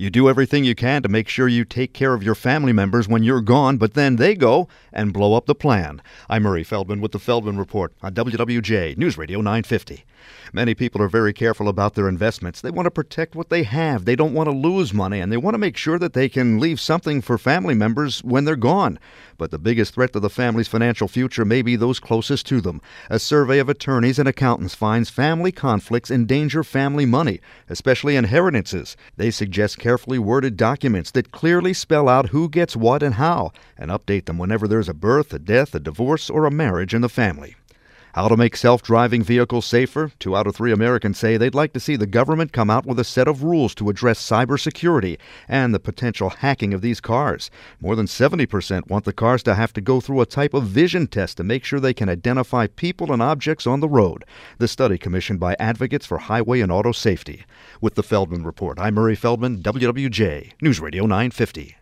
You do everything you can to make sure you take care of your family members when you're gone, but then they go and blow up the plan. I'm Murray Feldman with the Feldman Report on WWJ News Radio 950. Many people are very careful about their investments. They want to protect what they have. They don't want to lose money, and they want to make sure that they can leave something for family members when they're gone. But the biggest threat to the family's financial future may be those closest to them. A survey of attorneys and accountants finds family conflicts endanger family money, especially inheritances. They suggest carefully worded documents that clearly spell out who gets what and how, and update them whenever there's a birth, a death, a divorce, or a marriage in the family. How to make self driving vehicles safer? Two out of three Americans say they'd like to see the government come out with a set of rules to address cybersecurity and the potential hacking of these cars. More than 70% want the cars to have to go through a type of vision test to make sure they can identify people and objects on the road. The study commissioned by Advocates for Highway and Auto Safety. With the Feldman Report, I'm Murray Feldman, WWJ, News Radio 950.